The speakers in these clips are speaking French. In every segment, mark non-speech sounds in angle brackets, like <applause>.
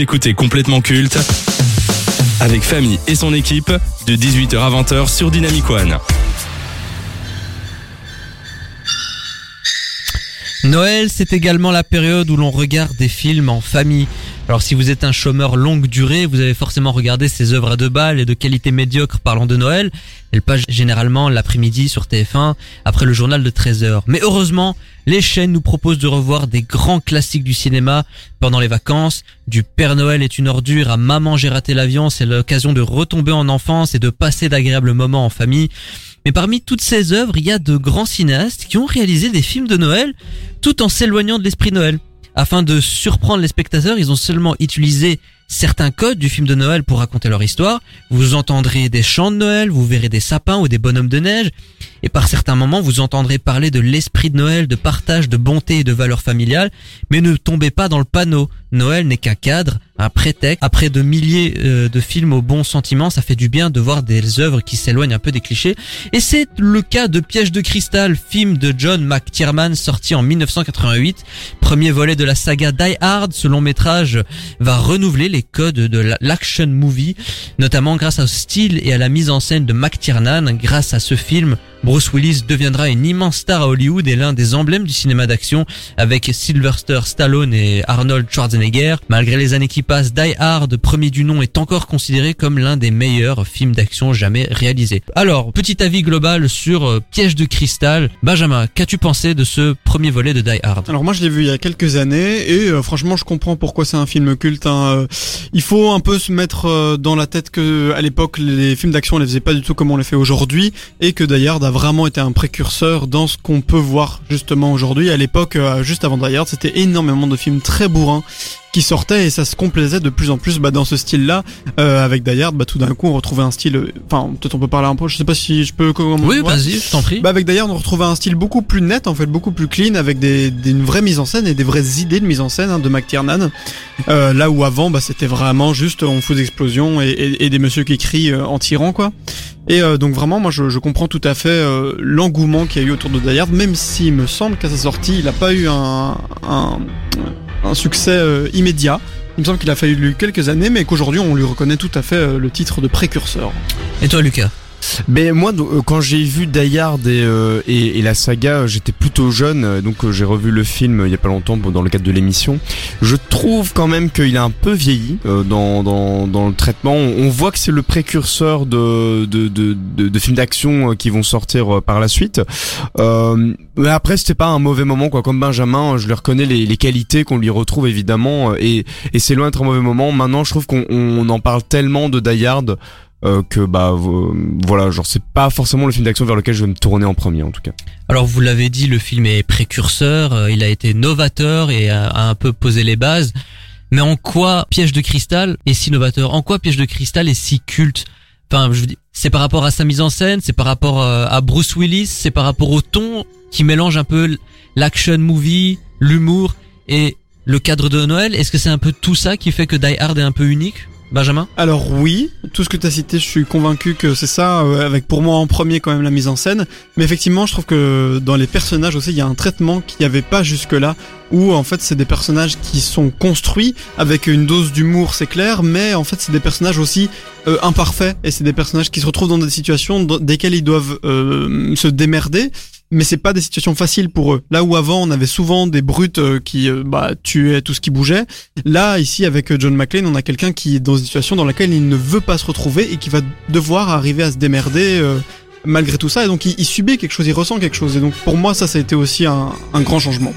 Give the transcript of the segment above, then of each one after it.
Écoutez complètement culte avec Famille et son équipe de 18h à 20h sur Dynamic One. Noël, c'est également la période où l'on regarde des films en famille. Alors si vous êtes un chômeur longue durée, vous avez forcément regardé ces œuvres à deux balles et de qualité médiocre parlant de Noël. Elles passent généralement l'après-midi sur TF1 après le journal de 13h. Mais heureusement, les chaînes nous proposent de revoir des grands classiques du cinéma pendant les vacances. Du Père Noël est une ordure à Maman j'ai raté l'avion, c'est l'occasion de retomber en enfance et de passer d'agréables moments en famille. Mais parmi toutes ces œuvres, il y a de grands cinéastes qui ont réalisé des films de Noël tout en s'éloignant de l'esprit Noël. Afin de surprendre les spectateurs, ils ont seulement utilisé certains codes du film de Noël pour raconter leur histoire. Vous entendrez des chants de Noël, vous verrez des sapins ou des bonhommes de neige, et par certains moments vous entendrez parler de l'esprit de Noël, de partage, de bonté et de valeurs familiales, mais ne tombez pas dans le panneau. Noël n'est qu'un cadre, un prétexte. Après de milliers euh, de films au bon sentiment, ça fait du bien de voir des œuvres qui s'éloignent un peu des clichés. Et c'est le cas de Piège de cristal, film de John McTiernan sorti en 1988. Premier volet de la saga Die Hard, ce long métrage va renouveler les codes de l'action movie, notamment grâce au style et à la mise en scène de McTiernan. Grâce à ce film, Bruce Willis deviendra une immense star à Hollywood et l'un des emblèmes du cinéma d'action avec Sylvester Stallone et Arnold Schwarzenegger. Malgré les années qui passent, Die Hard, premier du nom, est encore considéré comme l'un des meilleurs films d'action jamais réalisés. Alors, petit avis global sur euh, Piège de cristal. Benjamin, qu'as-tu pensé de ce premier volet de Die Hard? Alors moi je l'ai vu il y a quelques années et euh, franchement je comprends pourquoi c'est un film culte. Hein. Euh, il faut un peu se mettre dans la tête que à l'époque les films d'action on les faisait pas du tout comme on les fait aujourd'hui et que Die Hard a vraiment été un précurseur dans ce qu'on peut voir justement aujourd'hui. À l'époque, juste avant Die Hard, c'était énormément de films très bourrins qui sortaient et ça se complaisait de plus en plus bah, dans ce style-là. Euh, avec Die Hard, bah, tout d'un coup, on retrouvait un style. Enfin, peut-être on peut parler un peu. Je sais pas si je peux. comment- Oui, ouais. vas-y, je t'en prie. Bah avec Die Hard, on retrouvait un style beaucoup plus net, en fait, beaucoup plus clean, avec des, des une vraie mise en scène et des vraies idées de mise en scène hein, de McTiernan. Euh, là où avant, bah c'était vraiment juste on fout des explosions et, et, et des messieurs qui crient euh, en tirant quoi. Et euh, donc vraiment, moi je, je comprends tout à fait euh, l'engouement qu'il y a eu autour de Die Hard, même s'il me semble qu'à sa sortie, il n'a pas eu un, un, un succès euh, immédiat. Il me semble qu'il a fallu quelques années, mais qu'aujourd'hui on lui reconnaît tout à fait euh, le titre de précurseur. Et toi, Lucas? Mais moi, euh, quand j'ai vu Die et, euh, et, et la saga, j'étais plutôt jeune, euh, donc euh, j'ai revu le film il y a pas longtemps dans le cadre de l'émission. Je trouve quand même qu'il a un peu vieilli euh, dans, dans, dans le traitement. On, voit que c'est le précurseur de, de, de, de, de films d'action qui vont sortir par la suite. Euh, mais après, c'était pas un mauvais moment, quoi. Comme Benjamin, je lui reconnais les, les qualités qu'on lui retrouve évidemment, et, et c'est loin d'être un mauvais moment. Maintenant, je trouve qu'on on en parle tellement de Die euh, que bah vo- voilà genre c'est pas forcément le film d'action vers lequel je vais me tourner en premier en tout cas. Alors vous l'avez dit, le film est précurseur, euh, il a été novateur et a, un peu posé les bases. Mais en quoi Piège de cristal est si novateur? En quoi Piège de cristal est si culte? Enfin, je c'est par rapport à sa mise en scène, c'est par rapport euh, à Bruce Willis, c'est par rapport au ton qui mélange un peu l'action movie, l'humour et le cadre de Noël? Est-ce que c'est un peu tout ça qui fait que Die Hard est un peu unique? Benjamin Alors oui, tout ce que tu as cité, je suis convaincu que c'est ça, euh, avec pour moi en premier quand même la mise en scène. Mais effectivement, je trouve que dans les personnages aussi, il y a un traitement qu'il n'y avait pas jusque-là, où en fait c'est des personnages qui sont construits avec une dose d'humour, c'est clair, mais en fait c'est des personnages aussi euh, imparfaits, et c'est des personnages qui se retrouvent dans des situations desquelles ils doivent euh, se démerder. Mais c'est pas des situations faciles pour eux. Là où avant on avait souvent des brutes euh, qui euh, bah, tuaient tout ce qui bougeait, Là, ici, avec euh, John McClane, on a quelqu'un qui est dans une situation dans laquelle il ne veut pas se retrouver et qui va devoir arriver à se démerder malgré tout ça. Et donc, il, il subit quelque chose, il ressent quelque chose. Et donc, pour moi, ça, ça a été aussi un, un grand changement.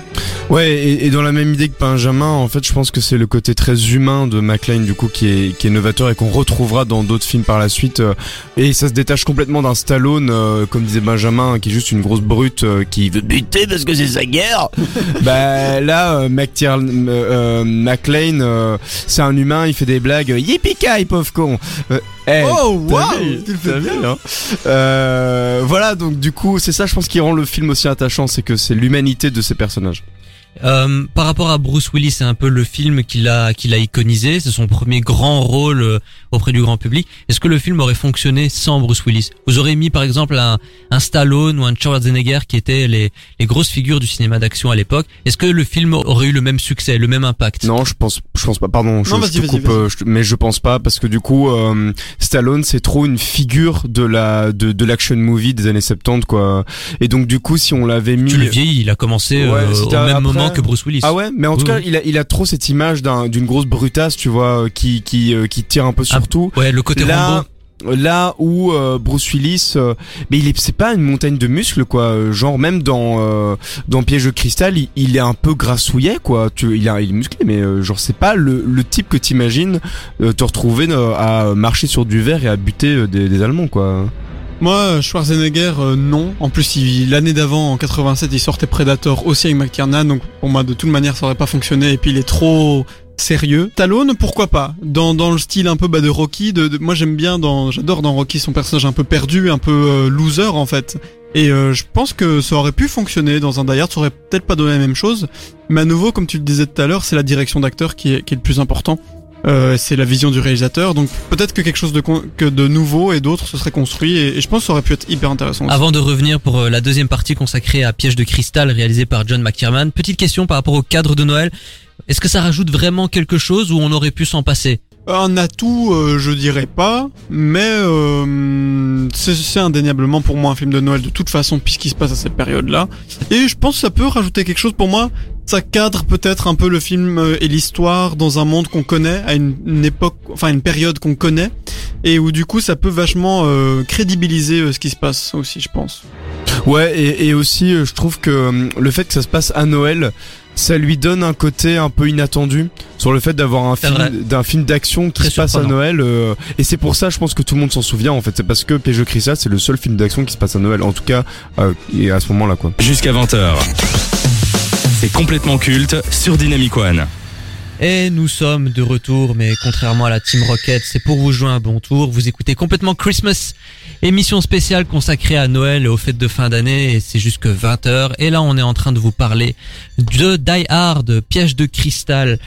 Ouais et, et dans la même idée que Benjamin en fait je pense que c'est le côté très humain de McLean du coup qui est qui est novateur et qu'on retrouvera dans d'autres films par la suite euh, et ça se détache complètement d'un Stallone euh, comme disait Benjamin qui est juste une grosse brute euh, qui veut buter parce que c'est sa guerre. <laughs> bah là euh, McTier- euh, euh, McLean euh, c'est un humain il fait des blagues yippee pauvre con. Eh, Oh, t'as vu, hein. Euh, voilà, donc du coup, c'est ça, je pense, qui rend le film aussi attachant, c'est que c'est l'humanité de ces personnages. Euh, par rapport à Bruce Willis, c'est un peu le film qu'il a qu'il a iconisé. C'est son premier grand rôle euh, auprès du grand public. Est-ce que le film aurait fonctionné sans Bruce Willis? Vous aurez mis par exemple un, un Stallone ou un Schwarzenegger qui étaient les, les grosses figures du cinéma d'action à l'époque. Est-ce que le film aurait eu le même succès, le même impact? Non, je pense, je pense pas. Pardon, je, Non, je vas-y, te vas-y, coupe, euh, je mais je pense pas parce que du coup, euh, Stallone c'est trop une figure de la de, de l'action movie des années 70 quoi. Et donc du coup, si on l'avait mis Tu le vieillis, il a commencé Ouais, euh, au même après- moment que Bruce Willis. Ah ouais, mais en tout cas, il a, il a trop cette image d'un, d'une grosse brutasse, tu vois, euh, qui, qui, euh, qui tire un peu sur Ah, tout. Ouais, le côté Là, Rambo. là où euh, Bruce Willis, euh, mais il est, c'est pas une montagne de muscles quoi. Euh, Genre même dans euh, dans Piège de cristal, il, il est un peu grassouillet quoi. Tu, il, a, il est musclé, mais euh, genre c'est pas le, le type que t'imagines euh, te retrouver à marcher sur du verre et à buter des, des Allemands quoi. Moi, Schwarzenegger, euh, non. En plus, l'année d'avant, en 87, il sortait Predator aussi avec McTiernan, donc pour moi, de toute manière, ça aurait pas fonctionné. Et puis, il est trop sérieux. Stallone, pourquoi pas? Dans dans le style un peu bah, de Rocky. De, moi, j'aime bien dans, j'adore dans Rocky son personnage un peu perdu, un peu euh, loser en fait. Et euh, je pense que ça aurait pu fonctionner dans un Die ça aurait peut-être pas donné la même chose. Mais à nouveau, comme tu le disais tout à l'heure, c'est la direction d'acteur qui est, qui est le plus important. Euh, c'est la vision du réalisateur, donc peut-être que quelque chose de, que de nouveau et d'autres se serait construit, et, je pense que ça aurait pu être hyper intéressant. Avant de revenir pour euh, la deuxième partie consacrée à Piège de cristal réalisé par John McTiernan, petite question par rapport au cadre de Noël. Est-ce que ça rajoute vraiment quelque chose ou on aurait pu s'en passer? Un atout, euh, je dirais pas, mais euh, c'est indéniablement pour moi un film de Noël de toute façon puisqu'il se passe à cette période-là. Et je pense que ça peut rajouter quelque chose pour moi. Ça cadre peut-être un peu le film euh, et l'histoire dans un monde qu'on connaît, à une, une époque, enfin une période qu'on connaît, et où du coup ça peut vachement euh, crédibiliser euh, ce qui se passe aussi, je pense. Ouais, et, et aussi, euh, je trouve que le fait que ça se passe à Noël, ça lui donne un côté un peu inattendu sur le fait d'avoir un film vrai. d'un film d'action qui Très se passe à. Noël euh, et c'est pour ça je pense que tout le monde s'en souvient en fait c'est parce que Piège de cristal c'est le seul film d'action qui se passe à Noël en tout cas euh, et à ce moment-là quoi. Jusqu'à 20h. C'est complètement culte sur Dynamic One. Et nous sommes de retour, mais contrairement à la Team Rocket, c'est pour vous jouer un bon tour. Vous écoutez complètement Christmas, émission spéciale consacrée à Noël et aux fêtes de fin d'année, et c'est jusque 20h. Et là, on est en train de vous parler de Die Hard, Piège de cristal.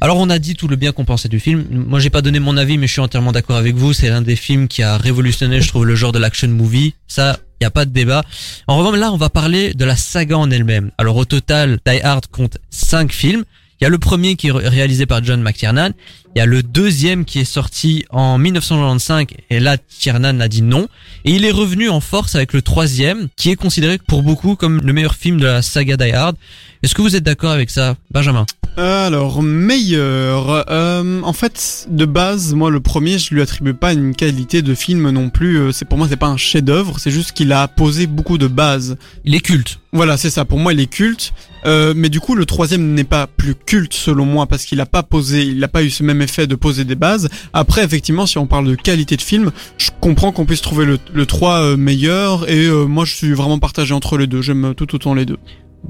Alors on a dit tout le bien qu'on pensait du film. Moi j'ai pas donné mon avis mais je suis entièrement d'accord avec vous. C'est l'un des films qui a révolutionné je trouve le genre de l'action movie. Ça, y a pas de débat. En revanche là on va parler de la saga en elle-même. Alors au total Die Hard compte 5 films. Il y a le premier qui est ré- réalisé par John McTiernan. Il y a le deuxième qui est sorti en 1995 et là Tiernan a dit non. Et il est revenu en force avec le troisième qui est considéré pour beaucoup comme le meilleur film de la saga Die Hard. Est-ce que vous êtes d'accord avec ça, Benjamin? Alors, meilleur. euh, en fait, de base, moi, le premier, je lui attribue pas une qualité de film non plus. euh, C'est pour moi, c'est pas un chef-d'œuvre. C'est juste qu'il a posé beaucoup de bases. Il est culte. Voilà, c'est ça. Pour moi, il est culte. Euh, mais du coup, le troisième n'est pas plus culte selon moi parce qu'il a pas posé, il a pas eu ce même effet de poser des bases. Après, effectivement, si on parle de qualité de film, je comprends qu'on puisse trouver le, le 3 euh, meilleur et euh, moi, je suis vraiment partagé entre les deux. J'aime tout autant les deux.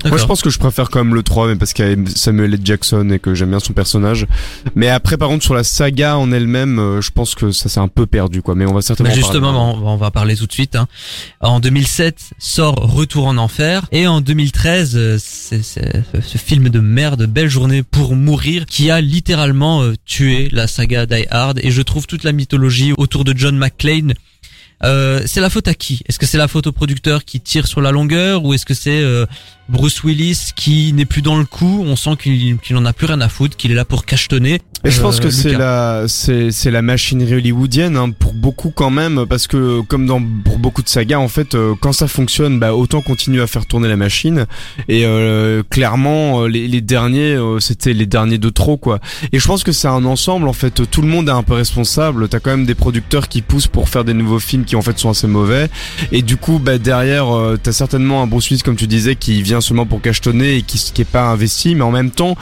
Moi je pense que je préfère quand même le 3 mais parce qu'il y a Samuel L. Jackson et que j'aime bien son personnage. Mais après par contre sur la saga en elle-même, euh, je pense que ça s'est un peu perdu quoi. Mais on va certainement. Bah en justement, parler. on va, parler tout de suite. hein. En 2007 sort Retour en enfer et en 2013 euh, c'est c'est ce film de merde Belle journée pour mourir qui a littéralement euh, tué la saga Die Hard et je trouve toute la mythologie autour de John McClane euh, c'est la faute à qui? Est-ce que c'est la faute au producteur qui tire sur la longueur? Ou est-ce que c'est euh, Bruce Willis qui n'est plus dans le coup. On sent qu'il qu'il en a plus rien à foutre, qu'il est là pour cachetonner. Et je pense Euh, que c'est la c'est la machinerie hollywoodienne hein, pour beaucoup quand même parce que comme dans pour beaucoup de sagas en fait euh, quand ça fonctionne bah autant continuer à faire tourner la machine. Et euh, clairement euh, les, les derniers euh, c'était les derniers de trop quoi. Et je pense que c'est un ensemble en fait tout le monde est un peu responsable. T'as quand même des producteurs qui poussent pour faire des nouveaux films qui en fait sont assez mauvais. Et du coup bah derrière euh, t'as certainement un Bruce Willis comme tu disais qui vient seulement pour cachetonner et qui qui est pas investi mais en même temps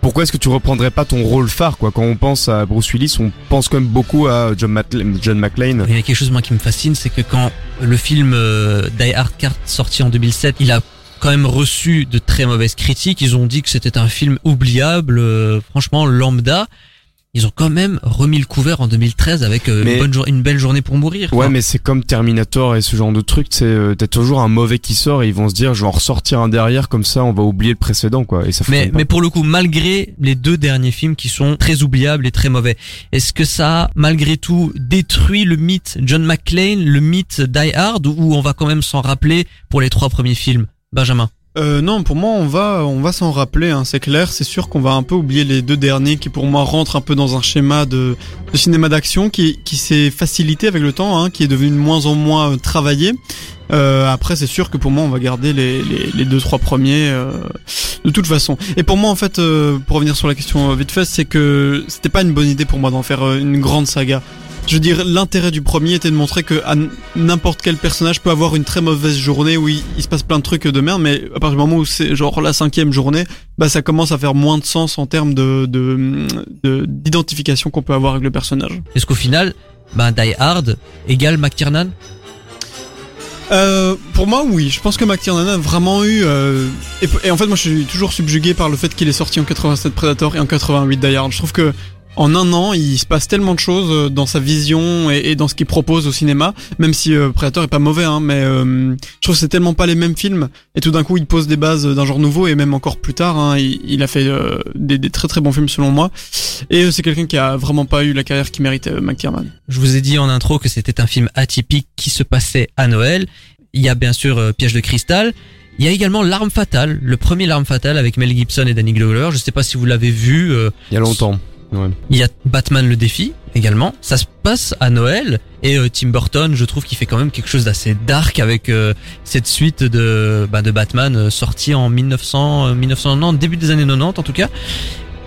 pourquoi est-ce que tu reprendrais pas ton rôle phare quoi? Quand on pense à Bruce Willis, on pense quand même beaucoup à John, Matl- John McClane. Il y a quelque chose moi qui me fascine, c'est que quand le film euh, Die Hard 4 sorti en 2007, il a quand même reçu de très mauvaises critiques. Ils ont dit que c'était un film oubliable, euh, franchement lambda. Ils ont quand même remis le couvert en 2013 avec euh, une, bonne jour- une belle journée pour mourir. Ouais, Enfin, mais c'est comme Terminator et ce genre de truc, c'est euh, t'as toujours un mauvais qui sort et ils vont se dire je vais en ressortir un derrière comme ça on va oublier le précédent quoi et ça mais, mais pour le coup, malgré les deux derniers films qui sont très oubliables et très mauvais, est-ce que ça malgré tout détruit le mythe John McClane, le mythe Die Hard, ou on va quand même s'en rappeler pour les trois premiers films? Benjamin Euh, non, pour moi, on va, on va s'en rappeler, hein, c'est clair. C'est sûr qu'on va un peu oublier les deux derniers qui, pour moi, rentrent un peu dans un schéma de, cinéma d'action qui, qui s'est facilité avec le temps, hein, qui est devenu de moins en moins euh, travaillé. Euh, après, c'est sûr que pour moi, on va garder les, les, deux trois premiers de toute façon. Et pour moi, en fait, pour revenir sur la question vite fait, c'est que c'était pas une bonne idée pour moi d'en faire une grande saga. Je veux dire, l'intérêt du premier était de montrer que n'importe quel personnage peut avoir une très mauvaise journée où il, il se passe plein de trucs de merde, mais à partir du moment où c'est genre la cinquième journée, bah ça commence à faire moins de sens en termes de de- de- d'identification qu'on peut avoir avec le personnage. Est-ce qu'au final, ben Die Hard égale McTiernan? Euh, pour moi, oui. Je pense que McTiernan a vraiment eu. euh, et, et en fait, moi, je suis toujours subjugué par le fait qu'il est sorti en 87 Predator et en 88 Die Hard. Je trouve que en un an, il se passe tellement de choses euh, dans sa vision et, et dans ce qu'il propose au cinéma. Même si euh, Predator est pas mauvais, hein, mais euh, je trouve que c'est tellement pas les mêmes films. Et tout d'un coup, il pose des bases d'un genre nouveau et même encore plus tard, hein, il, il a fait euh, des, des très très bons films selon moi. Et euh, c'est quelqu'un qui a vraiment pas eu la carrière qu'il méritait, euh, McTiernan. Je vous ai dit en intro que c'était un film atypique qui se passait à Noël. Il y a bien sûr euh, Piège de cristal. Il y a également L'arme fatale, le premier L'arme fatale avec Mel Gibson et Danny Glover. Je sais pas si vous l'avez vu. euh, Il y a longtemps. Il y a Batman le défi également. Ça se passe à Noël et euh, Tim Burton, je trouve qu'il fait quand même quelque chose d'assez dark avec euh, cette suite de bah, de Batman euh, sortie en 1900 euh, 1990 début des années 90 en tout cas.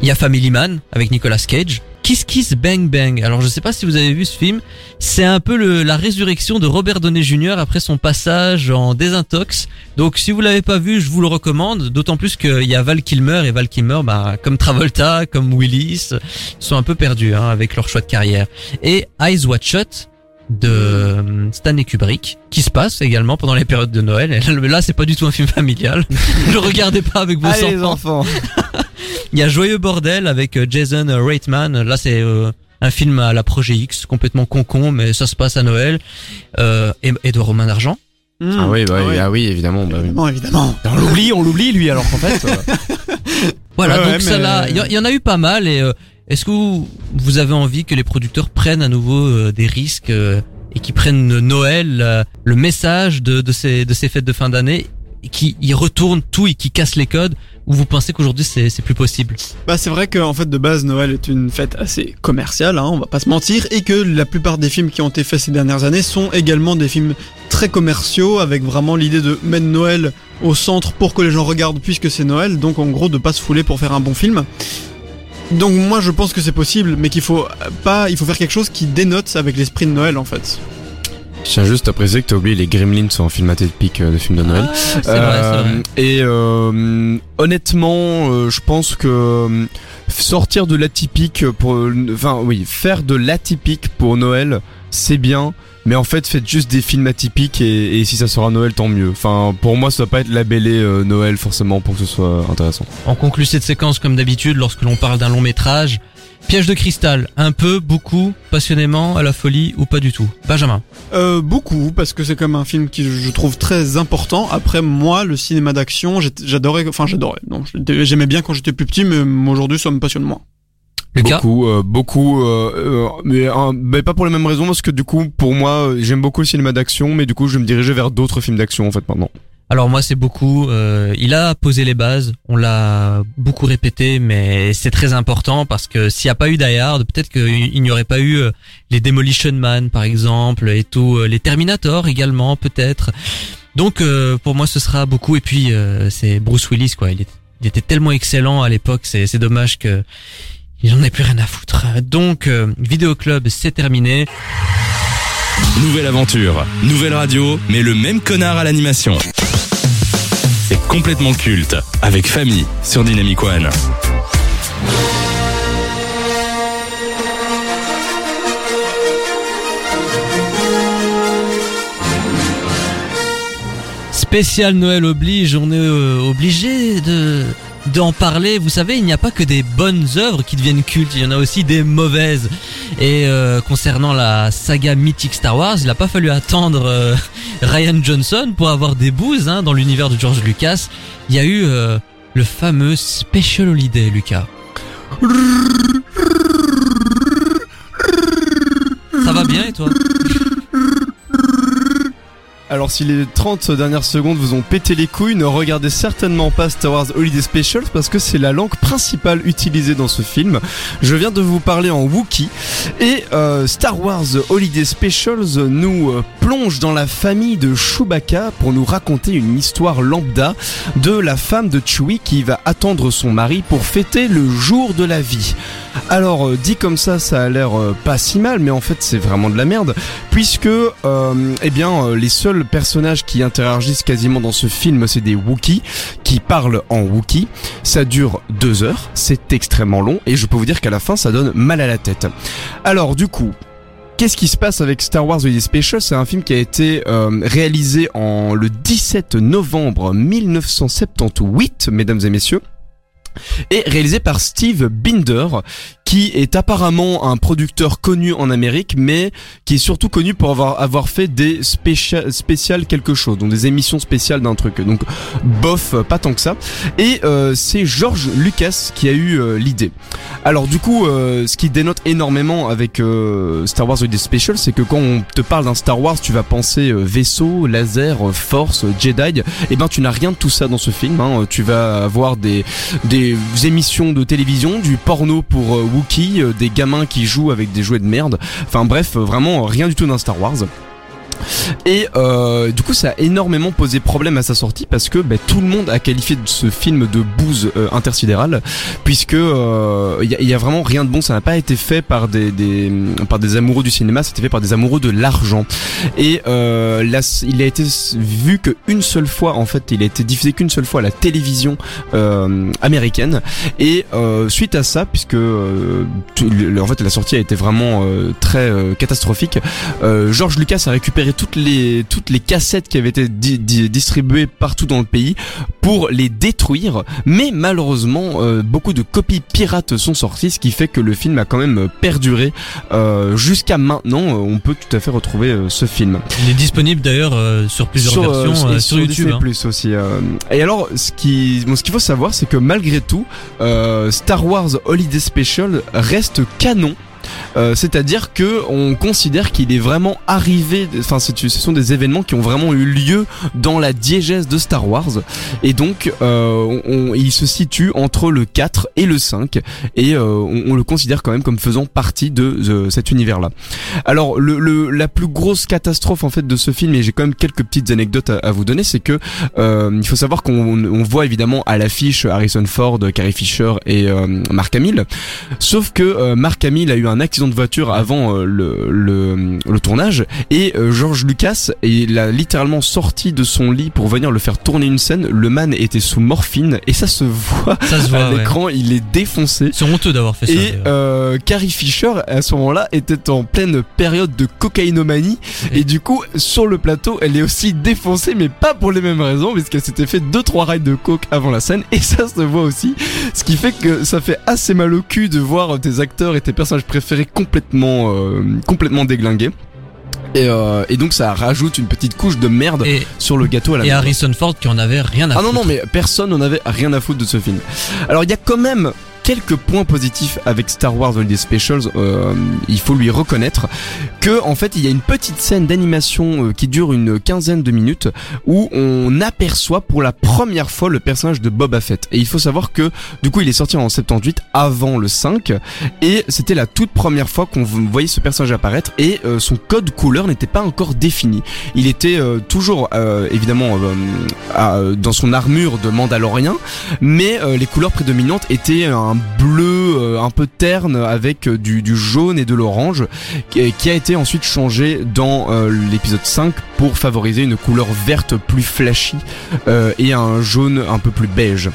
Il y a Family Man avec Nicolas Cage. Kiss Kiss Bang Bang. Alors je sais pas si vous avez vu ce film, c'est un peu le, la résurrection de Robert Downey Jr. après son passage en désintox. Donc si vous l'avez pas vu, je vous le recommande, d'autant plus qu'il y a Val Kilmer et Val Kilmer, bah, comme Travolta, comme Willis, sont un peu perdus hein, avec leur choix de carrière. Et Eyes Wide Shut de euh, Stanley Kubrick, qui se passe également pendant les périodes de Noël. Et là, c'est pas du tout un film familial. <laughs> ne regardez pas avec vos Allez les enfants. <laughs> Il y a Joyeux Bordel avec euh, Jason Reitman. Là, c'est euh, un film à la Projet X, complètement con-con, mais ça se passe à Noël. Euh, et, et de Romain d'Argent. Ah oui, bah, Ah oui, ah oui, évidemment. Bah, oui. Évidemment, évidemment. On l'oublie, on l'oublie lui alors qu'en fait. euh, <laughs> Voilà, Ouais, donc ouais, ça là, il y, il y en a eu pas mal. Et euh, est-ce que vous, vous avez envie que les producteurs prennent à nouveau euh, des risques euh, et qui prennent Noël, le message de, de ces de ces fêtes de fin d'année, qui y retournent tout et qui cassent les codes Ou vous pensez qu'aujourd'hui c'est c'est plus possible? Bah c'est vrai qu'en fait de base Noël est une fête assez commerciale, hein, on va pas se mentir, et que la plupart des films qui ont été faits ces dernières années sont également des films très commerciaux avec vraiment l'idée de mettre Noël au centre pour que les gens regardent puisque c'est Noël, donc en gros de pas se fouler pour faire un bon film. Donc moi je pense que c'est possible, mais qu'il faut pas, il faut faire quelque chose qui dénote avec l'esprit de Noël en fait. Je tiens juste à préciser que t'as oublié les Gremlins sont un film atypique euh, de film de Noël. Ah, C'est vrai, c'est vrai. Euh, Et euh, honnêtement, euh, je pense que euh, sortir de l'atypique pour, enfin oui, faire de l'atypique pour Noël, c'est bien. Mais en fait, faites juste des films atypiques et, et si ça sera Noël, tant mieux. Enfin, pour moi, ça doit pas être labellé euh, Noël forcément pour que ce soit intéressant. On conclut cette séquence comme d'habitude lorsque l'on parle d'un long métrage. Piège de cristal, un peu, beaucoup, passionnément, à la folie ou pas du tout? Benjamin. Euh, beaucoup, parce que c'est comme un film qui je trouve très important. Après, moi, le cinéma d'action, j'adorais, enfin j'adorais. Non, j'aimais bien quand j'étais plus petit, mais aujourd'hui, ça me passionne moins. Lucas Beaucoup, euh, beaucoup, euh, euh, mais, euh, mais pas pour les mêmes raisons parce que du coup, pour moi, j'aime beaucoup le cinéma d'action, mais du coup, je vais me diriger vers d'autres films d'action en fait maintenant. Alors moi c'est beaucoup, euh, il a posé les bases, on l'a beaucoup répété, mais c'est très important parce que s'il n'y a pas eu Die Hard, peut-être qu'il n'y aurait pas eu euh, les Demolition Man par exemple et tout, euh, les Terminator également peut-être. Donc euh, pour moi ce sera beaucoup et puis euh, c'est Bruce Willis quoi, il, il était tellement excellent à l'époque, c'est dommage que il en ait plus rien à foutre. Donc euh, Vidéo Club c'est terminé. Nouvelle aventure, nouvelle radio, mais le même connard à l'animation. C'est complètement culte, avec famille sur Dynamic One. Spécial Noël oblige, on est euh, obligé de d'en parler. Vous savez, il n'y a pas que des bonnes œuvres qui deviennent cultes, il y en a aussi des mauvaises. Et euh, concernant la saga mythique Star Wars, il n'a pas fallu attendre euh, <laughs> Ryan Johnson pour avoir des bouses hein, dans l'univers de George Lucas. Il y a eu euh, le fameux Special Holiday, Lucas. Ça va bien et toi? Alors si les 30 dernières secondes vous ont pété les couilles, ne regardez certainement pas Star Wars Holiday Specials parce que c'est la langue principale utilisée dans ce film. Je viens de vous parler en Wookiee et euh, Star Wars Holiday Specials nous euh, plonge dans la famille de Chewbacca pour nous raconter une histoire lambda de la femme de Chewie qui va attendre son mari pour fêter le jour de la vie. Alors euh, dit comme ça, ça a l'air pas si mal, mais en fait c'est vraiment de la merde, puisque eh bien les seuls personnages qui interagissent quasiment dans ce film, c'est des Wookiees qui parlent en Wookiee. Ça dure deux heures, c'est extrêmement long, et je peux vous dire qu'à la fin ça donne mal à la tête. Alors du coup. Qu'est-ce qui se passe avec Star Wars Holiday Special? C'est un film qui a été euh, réalisé en le 17 novembre 1978, mesdames et messieurs et réalisé par Steve Binder, qui est apparemment un producteur connu en Amérique, mais qui est surtout connu pour avoir, avoir fait des spécial, spéciales quelque chose, donc des émissions spéciales d'un truc. Donc bof, pas tant que ça. Et euh, c'est George Lucas qui a eu euh, l'idée. Alors du coup, euh, ce qui dénote énormément avec euh, Star Wars Holiday Special, c'est que quand on te parle d'un Star Wars, tu vas penser euh, vaisseau, laser, force, Jedi. Et ben tu n'as rien de tout ça dans ce film. Hein. Tu vas avoir des, des émissions de télévision, du porno pour euh, euh, des gamins qui jouent avec des jouets de merde. Enfin bref, euh, vraiment rien du tout d'un Star Wars. Et euh, du coup, ça a énormément posé problème à sa sortie parce que bah, tout le monde a qualifié ce film de bouse euh, intersidérale, puisque euh, il y, a- y a vraiment rien de bon. Ça n'a pas été fait par des, des par des amoureux du cinéma, c'était fait par des amoureux de l'argent. Et euh, là, il a été vu qu'une seule fois, en fait, il a été diffusé qu'une seule fois à la télévision euh, américaine. Et euh, suite à ça, puisque euh, en fait la sortie a été vraiment euh, très euh, catastrophique, euh, George Lucas a récupéré toutes les toutes les cassettes qui avaient été di- di- distribuées partout dans le pays pour les détruire. Mais malheureusement, euh, beaucoup de copies pirates sont sorties, ce qui fait que le film a quand même perduré euh, jusqu'à maintenant. euh, On peut tout à fait retrouver euh, ce film Il est disponible d'ailleurs sur plusieurs sur, versions et sur, YouTube. Hein. Plus aussi. Et alors, ce qui, bon, ce qu'il faut savoir, c'est que malgré tout, Star Wars Holiday Special reste canon. Euh, C'est-à-dire que on considère qu'il est vraiment arrivé. Enfin, ce sont des événements qui ont vraiment eu lieu dans la diégèse de Star Wars, et donc euh, il se situe entre le 4 et le 5, et euh, on, le considère quand même comme faisant partie de, cet univers-là. Alors, le, la plus grosse catastrophe en fait de ce film, et j'ai quand même quelques petites anecdotes à, à vous donner, c'est que il faut savoir qu'on on voit évidemment à l'affiche Harrison Ford, Carrie Fisher et Mark Hamill, sauf que Mark Hamill a eu un accident de voiture avant euh, le, le, le tournage, et euh, George Lucas il a littéralement sorti de son lit pour venir le faire tourner une scène. Le man était sous morphine et ça se voit Ça se voit. à ouais. l'écran, il est défoncé. C'est honteux d'avoir fait ça. Et euh, Carrie Fisher à ce moment-là était en pleine période de cocaïnomanie Et- et du coup sur le plateau elle est aussi défoncée mais pas pour les mêmes raisons puisqu'elle s'était fait deux trois rails de coke avant la scène et ça se voit aussi ce qui fait que ça fait assez mal au cul de voir tes acteurs et tes personnages préférés complètement euh, complètement déglingués et, euh, et donc ça rajoute une petite couche de merde et, sur le gâteau à la et. Harrison Ford qui en avait rien à Ah non foutre. non mais personne n'en avait rien à foutre de ce film. Alors il y a quand même quelques points positifs avec Star Wars Holiday Specials, euh, il faut lui reconnaître que en fait il y a une petite scène d'animation euh, qui dure une quinzaine de minutes où on aperçoit pour la première fois le personnage de Boba Fett. Et il faut savoir que du coup il est sorti en 78 avant le 5 et c'était la toute première fois qu'on voyait ce personnage apparaître et euh, son code couleur n'était pas encore défini. Il était euh, toujours euh, évidemment dans son armure de Mandalorien, mais les couleurs prédominantes étaient un bleu euh, un peu terne avec euh, du, jaune et de l'orange qui, qui a été ensuite changé dans euh, l'épisode 5 pour favoriser une couleur verte plus flashy euh, et un jaune un peu plus beige.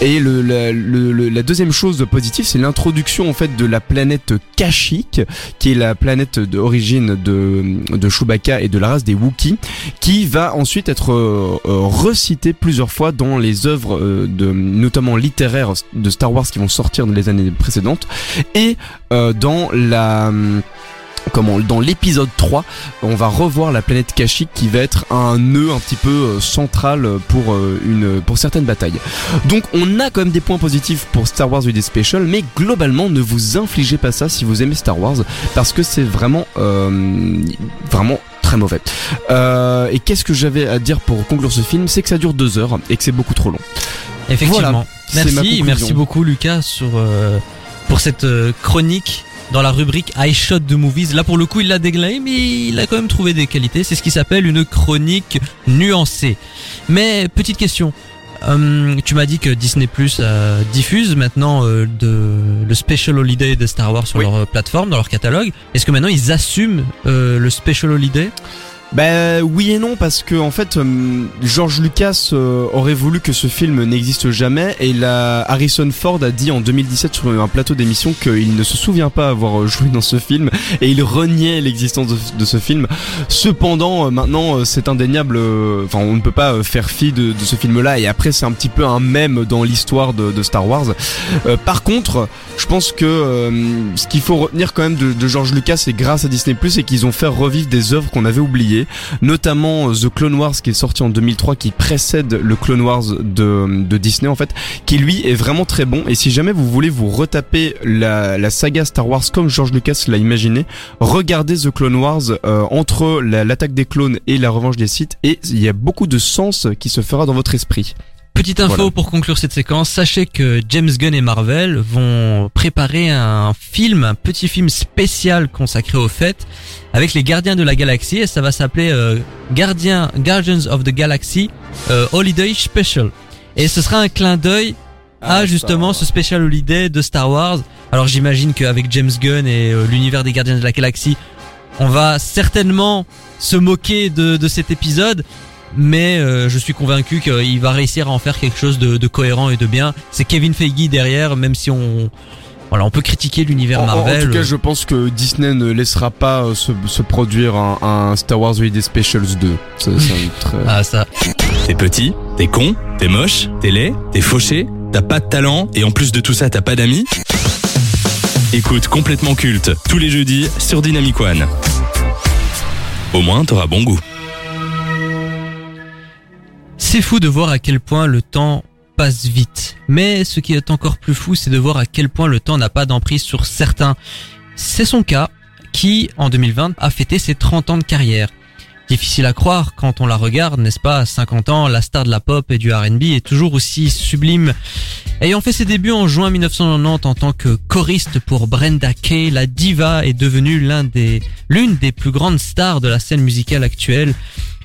Et la, deuxième chose positive, c'est l'introduction en fait de la planète Kashyyyk, qui est la planète d'origine de, de Chewbacca et de la race des Wookiees, qui va ensuite être euh, euh, recitée plusieurs fois dans les œuvres euh, de, notamment littéraires de Star Wars qui vont sortir dans les années précédentes, et euh, dans la comment dans l'épisode 3 on va revoir la planète Kashyyyk qui va être un nœud un petit peu euh, central pour euh, une pour certaines batailles. Donc on a quand même des points positifs pour Star Wars Holiday Special mais globalement ne vous infligez pas ça si vous aimez Star Wars parce que c'est vraiment euh, vraiment très mauvais. Euh, et qu'est-ce que j'avais à dire pour conclure ce film? C'est que ça dure deux heures et que c'est beaucoup trop long. Effectivement. Voilà, merci, merci beaucoup Lucas sur euh, pour cette euh, chronique dans la rubrique I Shot the Movies. Là pour le coup il l'a déglingué mais il a quand même trouvé des qualités. C'est ce qui s'appelle une chronique nuancée. Mais petite question. Hum, tu m'as dit que Disney Plus euh, diffuse maintenant euh, de, le Special Holiday de Star Wars sur Oui. leur plateforme, dans leur catalogue. Est-ce que maintenant ils assument euh, le Special Holiday? Bah oui et non parce que en fait euh, George Lucas euh, aurait voulu que ce film n'existe jamais et la Harrison Ford a dit en 2017 sur un plateau d'émission qu'il ne se souvient pas avoir euh, joué dans ce film et il reniait l'existence de, ce film. Cependant maintenant c'est indéniable enfin on ne peut pas faire fi de, ce film là et après c'est un petit peu un mème dans l'histoire de, Star Wars. Par contre je pense que ce qu'il faut retenir quand même de, de George Lucas et grâce à Disney Plus c'est qu'ils ont fait revivre des œuvres qu'on avait oubliées notamment euh, The Clone Wars qui est sorti en 2003 qui précède le Clone Wars de, Disney en fait qui lui est vraiment très bon. Et si jamais vous voulez vous retaper la, saga Star Wars comme George Lucas l'a imaginé regardez The Clone Wars euh, entre la- l'attaque des clones et la revanche des Sith et il y a beaucoup de sens qui se fera dans votre esprit Petite info Voilà. pour conclure cette séquence, sachez que James Gunn et Marvel vont préparer un film, un petit film spécial consacré aux fêtes avec les Gardiens de la Galaxie et ça va s'appeler euh, Guardian, Guardians of the Galaxy euh, Holiday Special. Et ce sera un clin d'œil à justement ce special holiday de Star Wars. Alors j'imagine qu'avec James Gunn et euh, l'univers des Gardiens de la Galaxie, on va certainement se moquer de, de cet épisode, mais euh, je suis convaincu qu'il va réussir à en faire quelque chose de, de cohérent et de bien. C'est Kevin Feige derrière, même si on voilà, on peut critiquer l'univers en- Marvel. En, tout cas, je pense que Disney ne laissera pas euh, se, se produire un, un Star Wars Holiday Specials 2. Ça, ça va être, euh, Ah ça. T'es petit, t'es con, t'es moche, t'es laid, t'es fauché, t'as pas de talent et en plus de tout ça t'as pas d'amis Écoute complètement culte tous les jeudis sur Dynamic One. Au moins t'auras bon goût. C'est fou de voir à quel point le temps passe vite. Mais ce qui est encore plus fou, c'est de voir à quel point le temps n'a pas d'emprise sur certains. C'est son cas, qui, en 2020, a fêté ses 30 ans de carrière. Difficile à croire quand on la regarde, n'est-ce pas À 50 ans, la star de la pop et du R&B est toujours aussi sublime. Ayant fait ses débuts en juin 1990 en tant que choriste pour Brenda Kay, la diva est devenue l'un des, l'une des plus grandes stars de la scène musicale actuelle.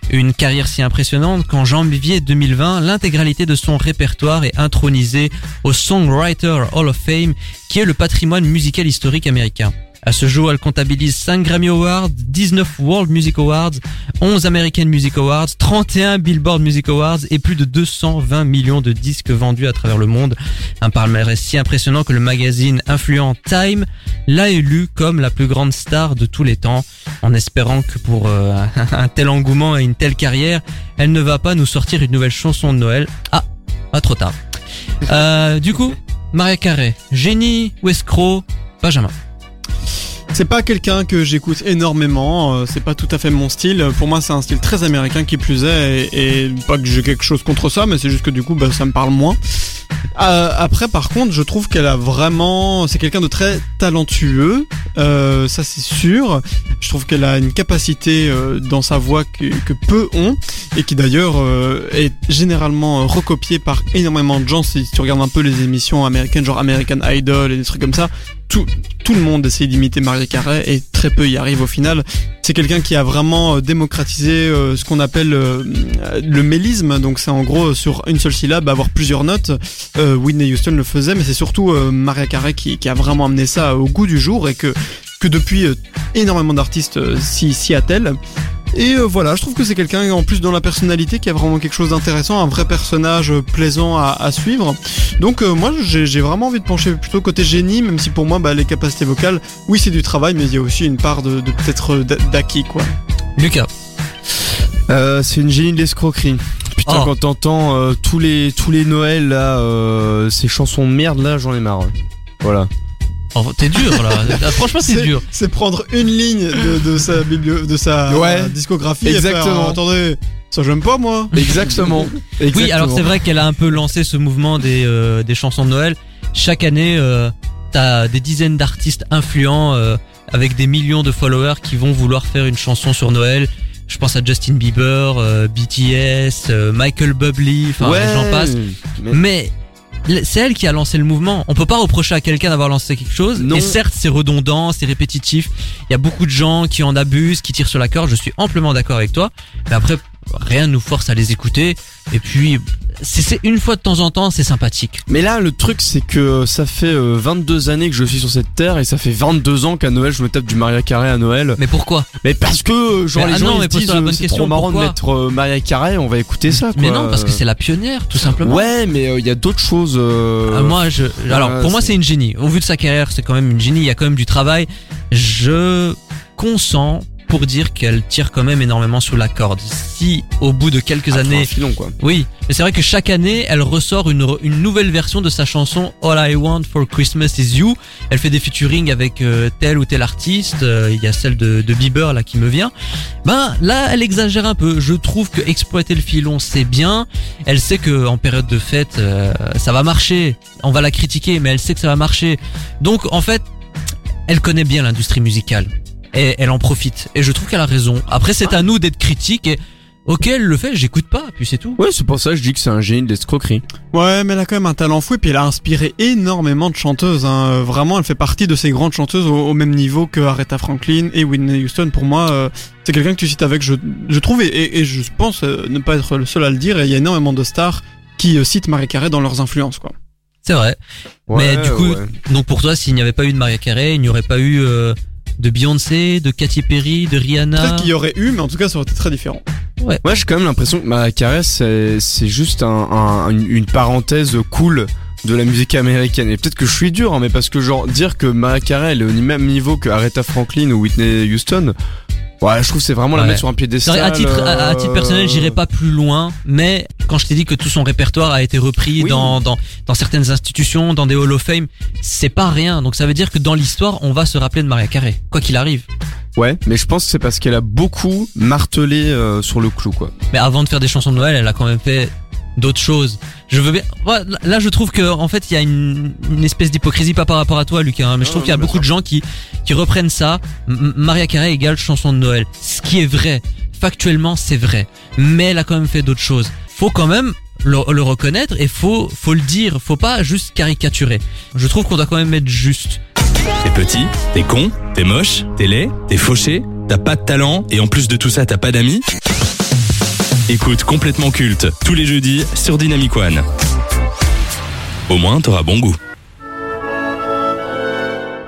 Une carrière si impressionnante qu'en janvier 2020, l'intégralité de son répertoire est intronisée au Songwriter Hall of Fame, qui est le patrimoine musical historique américain. À ce jour, elle comptabilise 5 Grammy Awards, 19 World Music Awards, 11 American Music Awards, 31 Billboard Music Awards et plus de 220 millions de disques vendus à travers le monde. Un palmarès si impressionnant que le magazine influent Time l'a élue comme la plus grande star de tous les temps, en espérant que pour euh, <laughs> un tel engouement et une telle carrière, elle ne va pas nous sortir une nouvelle chanson de Noël. Ah, pas trop tard. Euh, du coup, Maria Carré, génie ou escroc, Benjamin. C'est pas quelqu'un que j'écoute énormément, euh, c'est pas tout à fait mon style. Pour moi, c'est un style très américain qui plus est, et, et pas que j'ai quelque chose contre ça, mais c'est juste que du coup, bah, ça me parle moins. Euh, après, par contre, je trouve qu'elle a vraiment, c'est quelqu'un de très talentueux, euh, ça c'est sûr. Je trouve qu'elle a une capacité euh, dans sa voix que, que peu ont, et qui d'ailleurs est généralement recopiée par énormément de gens. Si tu regardes un peu les émissions américaines, genre American Idol et des trucs comme ça, tout, le monde essaie d'imiter Maria Carey et très peu y arrive au final. C'est quelqu'un qui a vraiment euh, démocratisé euh, ce qu'on appelle euh, le mélisme, donc c'est en gros sur une seule syllabe avoir plusieurs notes. Whitney Houston le faisait, mais c'est surtout Maria Carey qui, a vraiment amené ça au goût du jour et que depuis énormément d'artistes s'y attellent. Et euh, voilà, je trouve que c'est quelqu'un en plus dans la personnalité qui a vraiment quelque chose d'intéressant, un vrai personnage euh, plaisant à, à suivre. Donc euh, moi j'ai vraiment envie de pencher plutôt côté génie, même si pour moi bah, les capacités vocales, oui c'est du travail, mais il y a aussi une part de, de peut-être d'a- d'acquis quoi. Lucas. Euh, c'est une génie de l'escroquerie. Putain, Oh. quand t'entends euh, tous les tous les Noëls là, euh, ces chansons de merde là, j'en ai marre. Voilà. Oh, T'es dur là. Ah, Franchement, c'est dur. C'est prendre une ligne de, de sa biblio, de sa Ouais, discographie. exactement. Et faire, euh, attendez, ça j'aime pas moi. Exactement. <laughs> Oui, alors c'est vrai qu'elle a un peu lancé ce mouvement des, euh, des chansons de Noël. Chaque année, euh, t'as des dizaines d'artistes influents euh, avec des millions de followers qui vont vouloir faire une chanson sur Noël. Je pense à Justin Bieber, euh, BTS, euh, Michael Bublé, enfin ouais, j'en passe. mais- c'est elle qui a lancé le mouvement. On peut pas reprocher à quelqu'un d'avoir lancé quelque chose. Non. Et certes, c'est redondant, c'est répétitif. Il y a beaucoup de gens qui en abusent, qui tirent sur la corde. Je suis amplement d'accord avec toi. Mais après, rien ne nous force à les écouter. Et puis, c'est c'est une fois de temps en temps, c'est sympathique. Mais là, le truc, c'est que ça fait euh, 22 années que je suis sur cette terre et ça fait 22 ans qu'à Noël, je me tape du Maria Carey à Noël. Mais pourquoi? Mais parce que, euh, genre, Mais, les ah gens non, ils disent, euh, c'est question, trop marrant de mettre euh, Maria Carey, on va écouter ça, quoi. Mais non, parce que c'est la pionnière, tout simplement. Ouais, mais il y a d'autres choses. euh, Ah, moi, je, alors pour moi, c'est une génie. Au vu de sa carrière, c'est quand même une génie. Il y a quand même du travail. Je consens pour dire qu'elle tire quand même énormément sous la corde. Si au bout de quelques ah, un années, filon, quoi. oui, mais c'est vrai que chaque année, elle ressort une, une nouvelle version de sa chanson All I Want for Christmas Is You. Elle fait des featuring avec euh, tel ou tel artiste. Euh, Il y a celle de, de Bieber là qui me vient. Ben là, elle exagère un peu. Je trouve que exploiter le filon, c'est bien. Elle sait que en période de fête, euh, ça va marcher. On va la critiquer, mais elle sait que ça va marcher. Donc en fait, elle connaît bien l'industrie musicale et elle en profite. Et je trouve qu'elle a raison. Après, c'est à nous d'être critiques et ok, elle le fait, j'écoute pas, puis c'est tout. Ouais, c'est pour ça que je dis que c'est un génie de l'escroquerie. Ouais, mais elle a quand même un talent fou et puis elle a inspiré énormément de chanteuses. Hein. Euh, Vraiment, elle fait partie de ces grandes chanteuses au, au même niveau que Aretha Franklin et Whitney Houston. Pour moi, euh, c'est quelqu'un que tu cites avec, je, je trouve, et, et- et je pense euh, ne pas être le seul à le dire. Et il y a énormément de stars qui euh, citent Marie Carey dans leurs influences, quoi. C'est vrai. Mais du coup, ouais. Donc pour toi, s'il n'y avait pas eu de Maria Carey, il n'y aurait pas eu euh, de Beyoncé, de Katy Perry, de Rihanna. Peut-être qu'il y aurait eu, mais en tout cas, ça aurait été très différent. Ouais, j'ai quand même l'impression que Maria Carey, c'est, c'est juste un, un- une, parenthèse cool de la musique américaine. Et peut-être que je suis dur, hein, mais parce que genre dire que Maria Carey elle est au même niveau que Aretha Franklin ou Whitney Houston, ouais, je trouve que c'est vraiment la Ouais. mettre sur un piédestal. à titre, à, à titre personnel, euh, j'irai pas plus loin, mais quand je t'ai dit que tout son répertoire a été repris Oui. dans, dans, dans certaines institutions, dans des Hall of Fame, c'est pas rien. Donc ça veut dire que dans l'histoire, on va se rappeler de Maria Carey, quoi qu'il arrive. Ouais, mais je pense que c'est parce qu'elle a beaucoup martelé euh, sur le clou, quoi. Mais avant de faire des chansons de Noël, elle a quand même fait d'autres choses. Je veux bien. Ouais, là, je trouve que en fait, il y a une, une espèce d'hypocrisie pas par rapport à toi, Lucas. hein, mais je trouve qu'il y a beaucoup de gens qui qui reprennent ça. M- Maria Carey égale chanson de Noël, ce qui est vrai. Factuellement, c'est vrai. Mais elle a quand même fait d'autres choses. Faut quand même le, le reconnaître et faut faut le dire. Faut pas juste caricaturer. Je trouve qu'on doit quand même être juste. T'es petit, t'es con, t'es moche, t'es laid, t'es fauché, t'as pas de talent et en plus de tout ça t'as pas d'amis Écoute complètement culte tous les jeudis sur Dynamic One. Au moins t'auras bon goût.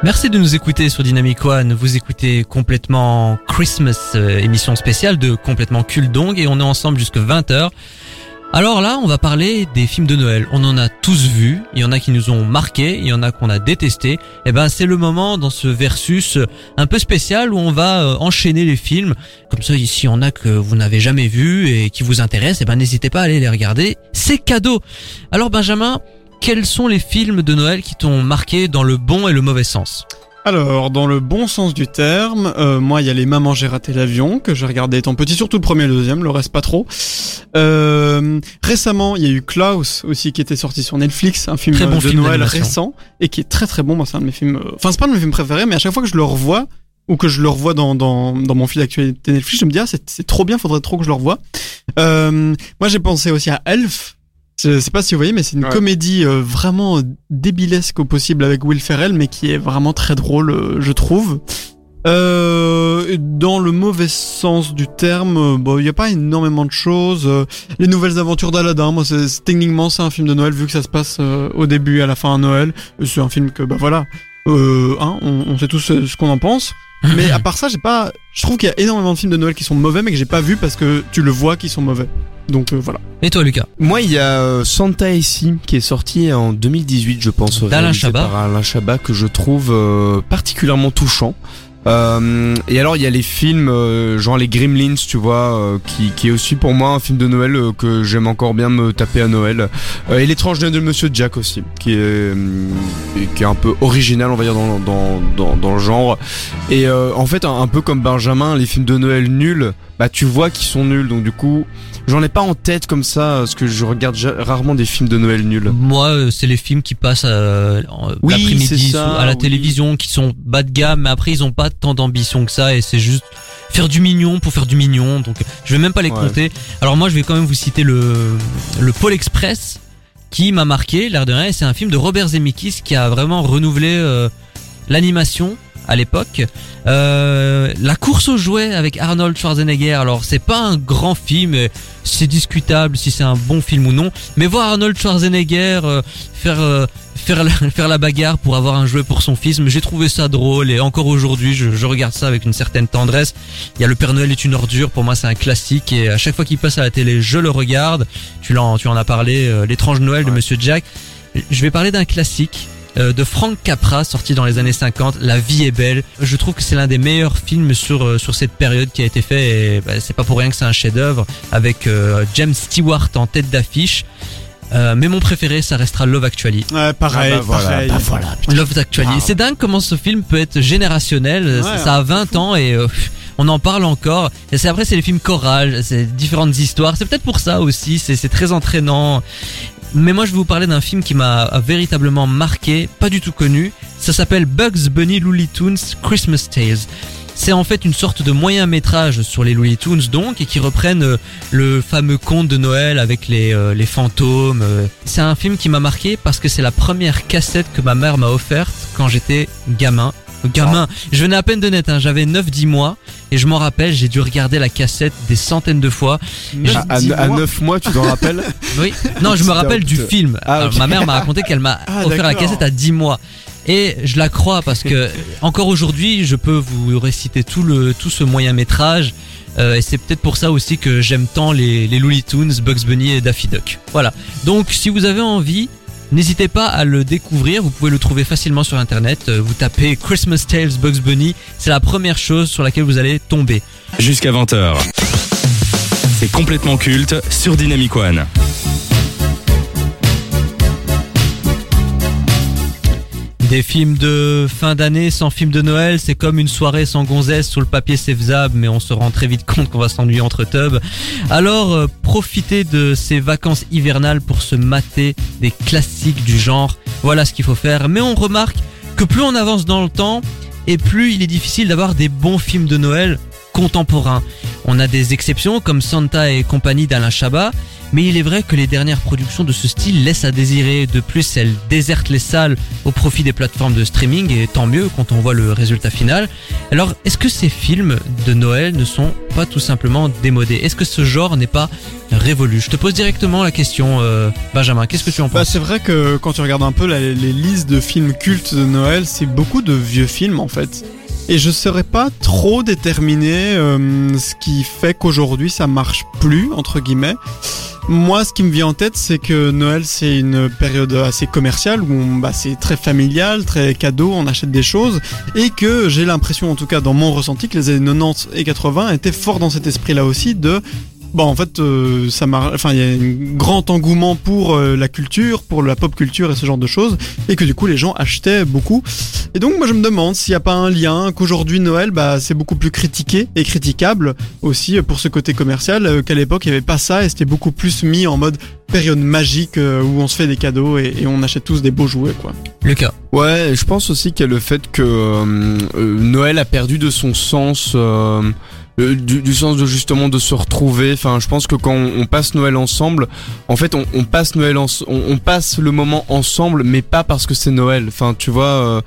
Merci de nous écouter sur Dynamic One. Vous écoutez complètement Christmas, euh, émission spéciale de complètement Cul Dong et on est ensemble jusque 20h. Alors là, on va parler des films de Noël. On en a tous vu. Il y en a qui nous ont marqué, il y en a qu'on a détesté. Et ben, c'est le moment dans ce versus un peu spécial où on va euh, enchaîner les films. Comme ça, s'il y en a que vous n'avez jamais vu et qui vous intéressent, et ben, n'hésitez pas à aller les regarder. C'est cadeau. Alors, Benjamin, quels sont les films de Noël qui t'ont marqué dans le bon et le mauvais sens? Alors, dans le bon sens du terme, euh, moi, il y a les Mamans, j'ai raté l'avion, que j'ai regardé étant petit, surtout le premier et le deuxième, le reste pas trop. Euh, récemment, il y a eu Klaus aussi qui était sorti sur Netflix, un film Très bon de film Noël récent, et qui est très très bon. Moi, c'est un de mes films, euh, enfin, c'est pas un de mes films préférés, mais à chaque fois que je le revois, ou que je le revois dans, dans, dans mon fil d'actualité Netflix, je me dis, ah, c'est c'est trop bien, faudrait trop que je le revoie. Euh, moi, j'ai pensé aussi à Elf, Je sais pas si vous voyez, mais c'est une Ouais. comédie euh, vraiment débilesque au possible avec Will Ferrell, mais qui est vraiment très drôle, euh, je trouve. Euh, dans le mauvais sens du terme, euh, bon, il y a pas énormément de choses. Les nouvelles aventures d'Aladin, moi, c'est techniquement c'est un film de Noël vu que ça se passe au début et à la fin à Noël. C'est un film que, bah voilà, hein, on, on sait tous ce qu'on en pense. <laughs> Mais à part ça, j'ai pas. Je trouve qu'il y a énormément de films de Noël qui sont mauvais, mais que j'ai pas vu parce que tu le vois qu'ils sont mauvais. Donc euh, voilà. Et toi, Lucas Moi, il y a euh, Santa ici qui est sorti en 2018, je pense, D'Alain Chabat. par Alain Chabat que je trouve euh, particulièrement touchant. Euh, et alors il y a les films euh, genre les Gremlins tu vois euh, qui, qui est aussi pour moi un film de Noël euh, que j'aime encore bien me taper à Noël Euh, et l'étrange Noël de Monsieur Jack aussi qui est euh, qui est un peu original on va dire dans dans dans, dans le genre et euh, en fait un, un peu comme Benjamin les films de Noël nuls bah tu vois qu'ils sont nuls donc du coup j'en ai pas en tête comme ça parce que je regarde rarement des films de Noël nuls Moi, euh, c'est les films qui passent euh, Oui, l'après-midi à la oui. télévision, qui sont bas de gamme, mais après ils ont pas tant d'ambition que ça, et c'est juste faire du mignon pour faire du mignon. Donc, je vais même pas les Ouais. compter. Alors moi, je vais quand même vous citer le le Pôle Express, qui m'a marqué, l'air de rien. C'est un film de Robert Zemeckis qui a vraiment renouvelé euh, l'animation à l'époque. Euh, la course aux jouets avec Arnold Schwarzenegger. Alors c'est pas un grand film, et c'est discutable si c'est un bon film ou non. Mais voir Arnold Schwarzenegger euh, faire euh, faire la, <laughs> faire la bagarre pour avoir un jouet pour son fils, mais j'ai trouvé ça drôle et encore aujourd'hui je, je regarde ça avec une certaine tendresse. Il y a le Père Noël est une ordure, pour moi c'est un classique et à chaque fois qu'il passe à la télé je le regarde. Tu l'en tu en as parlé, euh, l'étrange Noël de Ouais. Monsieur Jack. Je vais parler d'un classique euh, de Frank Capra sorti dans les années 50 La vie est belle. Je trouve que c'est l'un des meilleurs films sur euh, sur cette période qui a été fait et bah, c'est pas pour rien que c'est un chef-d'œuvre avec euh, James Stewart en tête d'affiche. Euh, mais mon préféré ça restera Love Actually. Ouais, pareil, Ah bah voilà, pareil. bah voilà, Love Actually. C'est dingue comment ce film peut être générationnel. Ouais, ça, ça a 20 ans et euh, on en parle encore. Et c'est après c'est les films chorales c'est différentes histoires. C'est peut-être pour ça aussi c'est c'est très entraînant mais moi je vais vous parler d'un film qui m'a véritablement marqué, pas du tout connu. Ça s'appelle Bugs Bunny Looney Tunes Christmas Tales. C'est en fait une sorte de moyen métrage sur les Looney Tunes donc et qui reprennent euh, le fameux conte de Noël avec les, euh, les fantômes. euh. C'est un film qui m'a marqué parce que c'est la première cassette que ma mère m'a offerte quand j'étais gamin. Gamin, je venais à peine de naître, hein, j'avais 9-10 mois et je m'en rappelle, j'ai dû regarder la cassette des centaines de fois. à, à, à mois. 9 mois tu t'en rappelles <laughs> Oui. Non, je me rappelle du film. Ah. Ma mère m'a raconté qu'elle m'a <laughs> Ah, offert la cassette à 10 mois. Et je la crois parce que <laughs> encore aujourd'hui, je peux vous réciter tout le tout ce moyen métrage. Euh, et c'est peut-être pour ça aussi que j'aime tant les, les Looney Tunes, Bugs Bunny et Daffy Duck. Voilà. Donc si vous avez envie, n'hésitez pas à le découvrir. Vous pouvez le trouver facilement sur internet. Euh, Vous tapez Christmas Tales Bugs Bunny. C'est la première chose sur laquelle vous allez tomber. Jusqu'à 20h. C'est complètement culte sur Dynamic One. Des films de fin d'année sans film de Noël, c'est comme une soirée sans gonzesse. Sur le papier, c'est faisable, mais on se rend très vite compte qu'on va s'ennuyer entre tubs. Alors, euh, profitez de ces vacances hivernales pour se mater des classiques du genre. Voilà ce qu'il faut faire. Mais on remarque que plus on avance dans le temps, et plus il est difficile d'avoir des bons films de Noël contemporains. On a des exceptions comme Santa et compagnie d'Alain Chabat, mais il est vrai que les dernières productions de ce style laissent à désirer. De plus, elles désertent les salles au profit des plateformes de streaming, et tant mieux quand on voit le résultat final. Alors, est-ce que ces films de Noël ne sont pas tout simplement démodés? Est-ce que ce genre n'est pas révolu? Je te pose directement la question, euh, Benjamin, qu'est-ce que tu en Bah, penses? c'est vrai que quand tu regardes un peu la- les listes de films cultes de Noël, c'est beaucoup de vieux films en fait. Et je saurais pas trop déterminer euh, ce qui fait qu'aujourd'hui ça marche plus, entre guillemets. Moi, ce qui me vient en tête, c'est que Noël, c'est une période assez commerciale où bah, c'est très familial, très cadeau, on achète des choses, et que j'ai l'impression, en tout cas dans mon ressenti, que les années 90 et 80 étaient forts dans cet esprit-là aussi de Bon, en fait, euh, ça marche. Enfin, il y a un grand engouement pour euh, la culture, pour la pop culture et ce genre de choses, et que du coup, les gens achetaient beaucoup. Et donc, moi, je me demande s'il n'y a pas un lien qu'aujourd'hui Noël, bah, c'est beaucoup plus critiqué et critiquable aussi pour ce côté commercial, euh, qu'à l'époque, il n'y avait pas ça et c'était beaucoup plus mis en mode période magique euh, où on se fait des cadeaux et, et on achète tous des beaux jouets, quoi. Lucas Ouais, je pense aussi qu'il y a le fait que euh, euh, Noël a perdu de son sens. Euh, euh, du, du sens de justement de se retrouver. Enfin, je pense que quand on, on passe Noël ensemble, en fait, on, on passe Noël, en, on, on passe le moment ensemble, mais pas parce que c'est Noël. Enfin, tu vois, euh,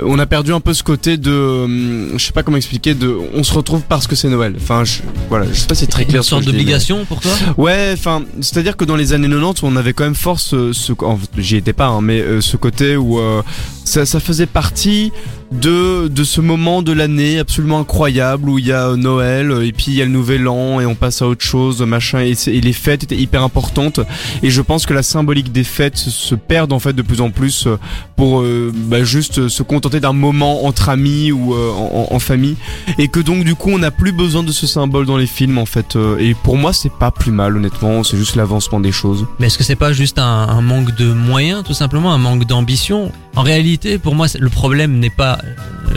on a perdu un peu ce côté de, hum, je sais pas comment expliquer, de, on se retrouve parce que c'est Noël. Enfin, je, voilà, je sais pas si c'est très clair. Une sorte mais- d'obligation pour toi? Ouais, enfin, c'est-à-dire que dans les années 90, on avait quand même fort ce, ce j'y étais pas, hein, mais euh, ce côté où euh, ça, ça faisait partie de de ce moment de l'année absolument incroyable où il y a euh, Noël euh, et puis il y a le Nouvel An et on passe à autre chose, machin, et, les fêtes étaient hyper importantes. Et je pense que la symbolique des fêtes se, perd en fait de plus en plus euh, pour bah, juste se contenter d'un moment entre amis ou en, famille. Et que donc du coup on n'a plus besoin de ce symbole dans les films en fait et pour moi c'est pas plus mal honnêtement. C'est juste l'avancement des choses. Mais est-ce que c'est pas juste un, manque de moyens, tout simplement, un manque d'ambition? En réalité, pour moi, le problème n'est pas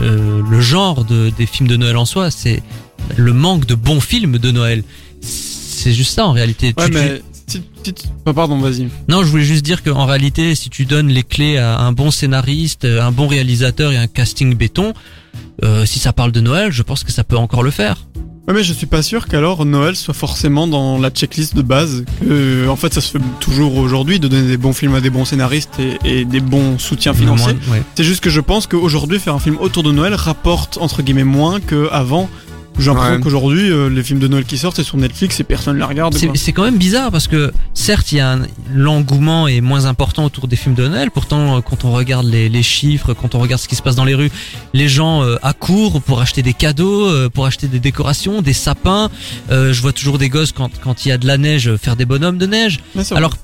euh, le genre de, des films de Noël en soi, c'est le manque de bons films de Noël. C'est juste ça en réalité. Ouais, Tu- mais tu- ah, pardon, vas-y. Non, je voulais juste dire qu'en réalité, si tu donnes les clés à un bon scénariste, un bon réalisateur et un casting béton, euh, si ça parle de Noël, je pense que ça peut encore le faire. Ouais, mais je suis pas sûr qu'alors Noël soit forcément dans la checklist de base. Que, en fait, ça se fait toujours aujourd'hui de donner des bons films à des bons scénaristes et, et des bons soutiens financiers. Ouais. C'est juste que je pense qu'aujourd'hui, faire un film autour de Noël rapporte entre guillemets moins qu'avant. J'ai l'impression Ouais. qu'aujourd'hui, euh, les films de Noël qui sortent, c'est sur Netflix et personne ne les regarde. C'est quand même bizarre parce que certes, il y a un- l'engouement est moins important autour des films de Noël. Pourtant, euh, quand on regarde les, les chiffres, quand on regarde ce qui se passe dans les rues, les gens euh, accourent pour acheter des cadeaux, euh, pour acheter des décorations, des sapins. Euh, je vois toujours des gosses quand quand il y a de la neige faire des bonhommes de neige. Ouais, c'est vrai. Alors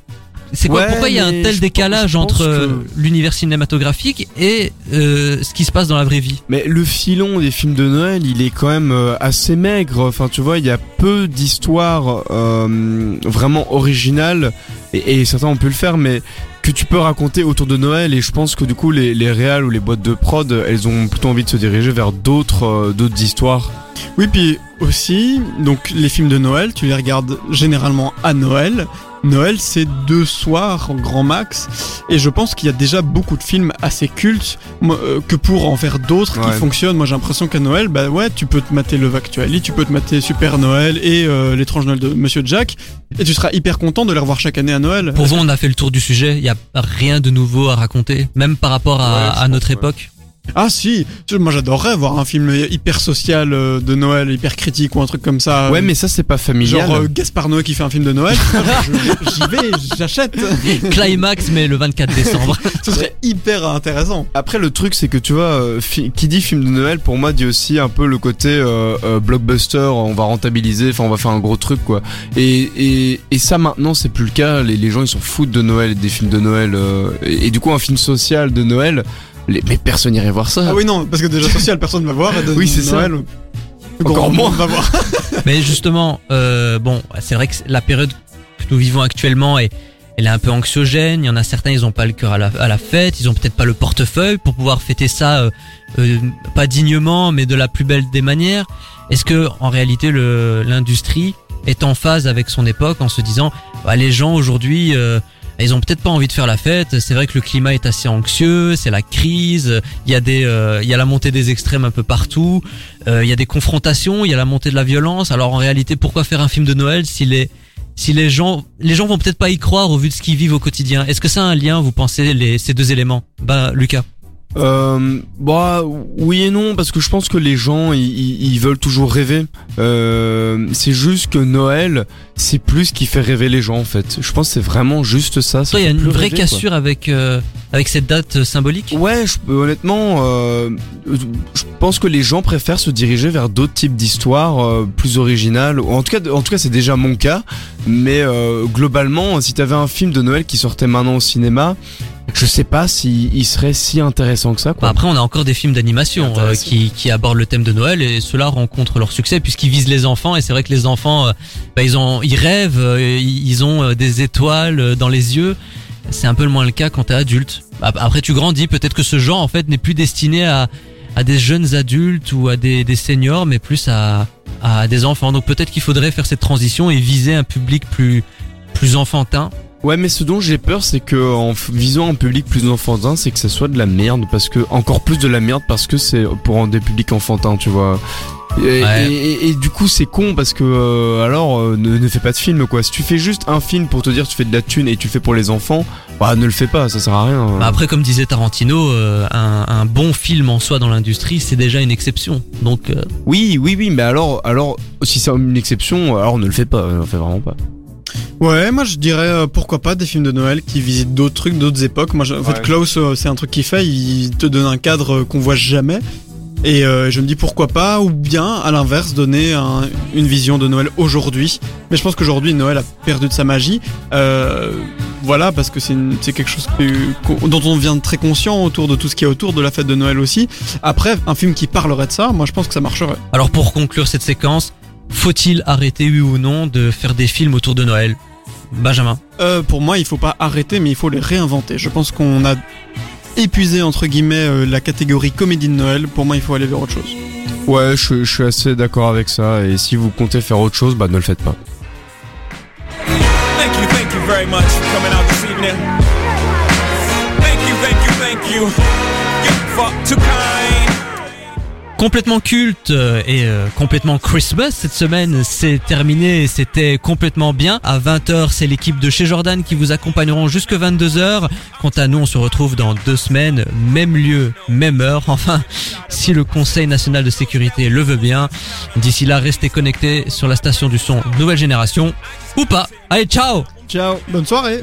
c'est quoi Ouais, Pourquoi il y a un tel décalage pense- je pense entre euh, que- l'univers cinématographique et euh, ce qui se passe dans la vraie vie? Mais le filon des films de Noël il est quand même euh, assez maigre. Enfin tu vois il y a peu d'histoires euh, vraiment originales. Et, et certains ont pu le faire mais que tu peux raconter autour de Noël et je pense que du coup les, les réals ou les boîtes de prod elles ont plutôt envie de se diriger vers d'autres euh, d'autres histoires. Oui, puis aussi, donc les films de Noël, tu les regardes généralement à Noël. Noël, c'est deux soirs en grand max, et je pense qu'il y a déjà beaucoup de films assez cultes euh, que pour en faire d'autres qui fonctionnent. Moi, j'ai l'impression qu'à Noël, bah ouais, tu peux te mater Love Actually, tu peux te mater Super Noël et euh, l'étrange Noël de Monsieur Jack, et tu seras hyper content de les revoir chaque année à Noël. Pour vous, on a fait le tour du sujet. Il y a rien de nouveau à raconter, même par rapport à, Ouais, je à notre ouais. Ah si, moi j'adorerais voir un film hyper social euh, de Noël, hyper critique ou un truc comme ça. ouais mais ça c'est pas familial Genre euh, Gaspard Noé qui fait un film de Noël, <laughs> j'y vais, j'achète. <laughs> Climax, mais le 24 décembre. <laughs> Ce serait hyper intéressant. Après le truc c'est que tu vois euh, qui dit film de Noël pour moi dit aussi un peu le côté euh, euh, blockbuster on va rentabiliser enfin on va faire un gros truc quoi et, et, et ça maintenant c'est plus le cas les, les gens ils s'en foutent de Noël et des films de Noël euh, et, et du coup un film social de Noël les, mais personne n'irait voir ça Ah oui non, parce que déjà social personne va voir. Et de Oui, c'est ça. Noël, Encore grand moins. monde va voir. <laughs> Mais justement, euh, bon, c'est vrai que la période que nous vivons actuellement est, elle est un peu anxiogène. Il y en a certains, ils ont pas le cœur à la, à la fête, ils ont peut-être pas le portefeuille pour pouvoir fêter ça, euh, euh, pas dignement, mais de la plus belle des manières. Est-ce que, en réalité, le, l'industrie est en phase avec son époque en se disant, bah, les gens aujourd'hui, euh, ils ont peut-être pas envie de faire la fête. C'est vrai que le climat est assez anxieux, c'est la crise. Il y a des, euh, il y a la montée des extrêmes un peu partout. Euh, Il y a des confrontations, il y a la montée de la violence. Alors en réalité, pourquoi faire un film de Noël si les si les gens les gens vont peut-être pas y croire au vu de ce qu'ils vivent au quotidien? Est-ce que ça a un lien Vous pensez les ces deux éléments? Bah Lucas. Euh, bah oui et non parce que je pense que les gens ils, veulent toujours rêver. Euh, c'est juste que Noël c'est plus ce qui fait rêver les gens en fait. Je pense que c'est vraiment juste ça. il y a une vraie rêver, quoi. cassure avec euh, avec cette date euh, symbolique? Ouais, je, honnêtement, euh, je pense que les gens préfèrent se diriger vers d'autres types d'histoires euh, plus originales. En tout cas, en tout cas, c'est déjà mon cas. Mais euh, globalement, si t'avais un film de Noël qui sortait maintenant au cinéma, je sais pas si il serait si intéressant que ça. Bah, Quoi. après, on a encore des films d'animation euh, qui, qui abordent le thème de Noël et ceux-là rencontrent leur succès puisqu'ils visent les enfants et c'est vrai que les enfants, euh, bah, ils ont, ils rêvent, euh, ils ont des étoiles dans les yeux. C'est un peu le moins le cas quand t'es adulte. Ap- Après, tu grandis, peut-être que ce genre en fait n'est plus destiné à à des jeunes adultes ou à des, des seniors, mais plus à à des enfants. Donc peut-être qu'il faudrait faire cette transition et viser un public plus plus enfantin. Ouais, mais ce dont j'ai peur, c'est que en visant un public plus enfantin, c'est que ça soit de la merde, parce que encore plus de la merde, parce que c'est pour un des publics enfantins, tu vois. Et, Ouais. et- et- et du coup c'est con parce que euh, alors euh, ne, ne fais pas de film quoi. Si tu fais juste un film pour te dire tu fais de la thune et tu le fais pour les enfants, bah ne le fais pas, ça sert à rien. Bah après, comme disait Tarantino, euh, un, un bon film en soi dans l'industrie, c'est déjà une exception. Donc, euh, Oui, oui, oui, mais alors, alors si c'est une exception, alors ne le fais pas, ne le fais vraiment pas. Ouais, moi je dirais euh, pourquoi pas des films de Noël qui visitent d'autres trucs, d'autres époques. Moi, je- en fait. Klaus, euh, c'est un truc qu'il fait, il te donne un cadre euh, qu'on voit jamais. Et euh, je me dis pourquoi pas, ou bien à l'inverse, donner un- une vision de Noël aujourd'hui. Mais je pense qu'aujourd'hui, Noël a perdu de sa magie. Euh, voilà, parce que c'est une- c'est quelque chose que- qu'on- dont on devient très conscient autour de tout ce qui est autour de la fête de Noël aussi. Après, un film qui parlerait de ça, moi je pense que ça marcherait. alors pour conclure cette séquence, faut-il arrêter, oui ou non, de faire des films autour de Noël? Benjamin Euh, pour moi, il faut pas arrêter, mais il faut les réinventer. Je pense qu'on a épuisé entre guillemets euh, la catégorie comédie de Noël. Pour moi, il faut aller vers autre chose. Ouais, je, je suis assez d'accord avec ça. Et si vous comptez faire autre chose, bah ne le faites pas. Thank you, thank you very much for coming out this evening. Thank you, thank you, thank you. You're fuck too kind. Complètement culte euh, et euh, complètement Christmas cette semaine, c'est terminé, c'était complètement bien. À 20h, c'est l'équipe de chez Jordan qui vous accompagneront jusque 22h. Quant à nous, on se retrouve dans deux semaines, même lieu, même heure. Enfin, <laughs> si le Conseil national de sécurité le veut bien. D'ici là, restez connectés sur la station du son Nouvelle Génération ou pas. Allez, ciao Ciao, bonne soirée.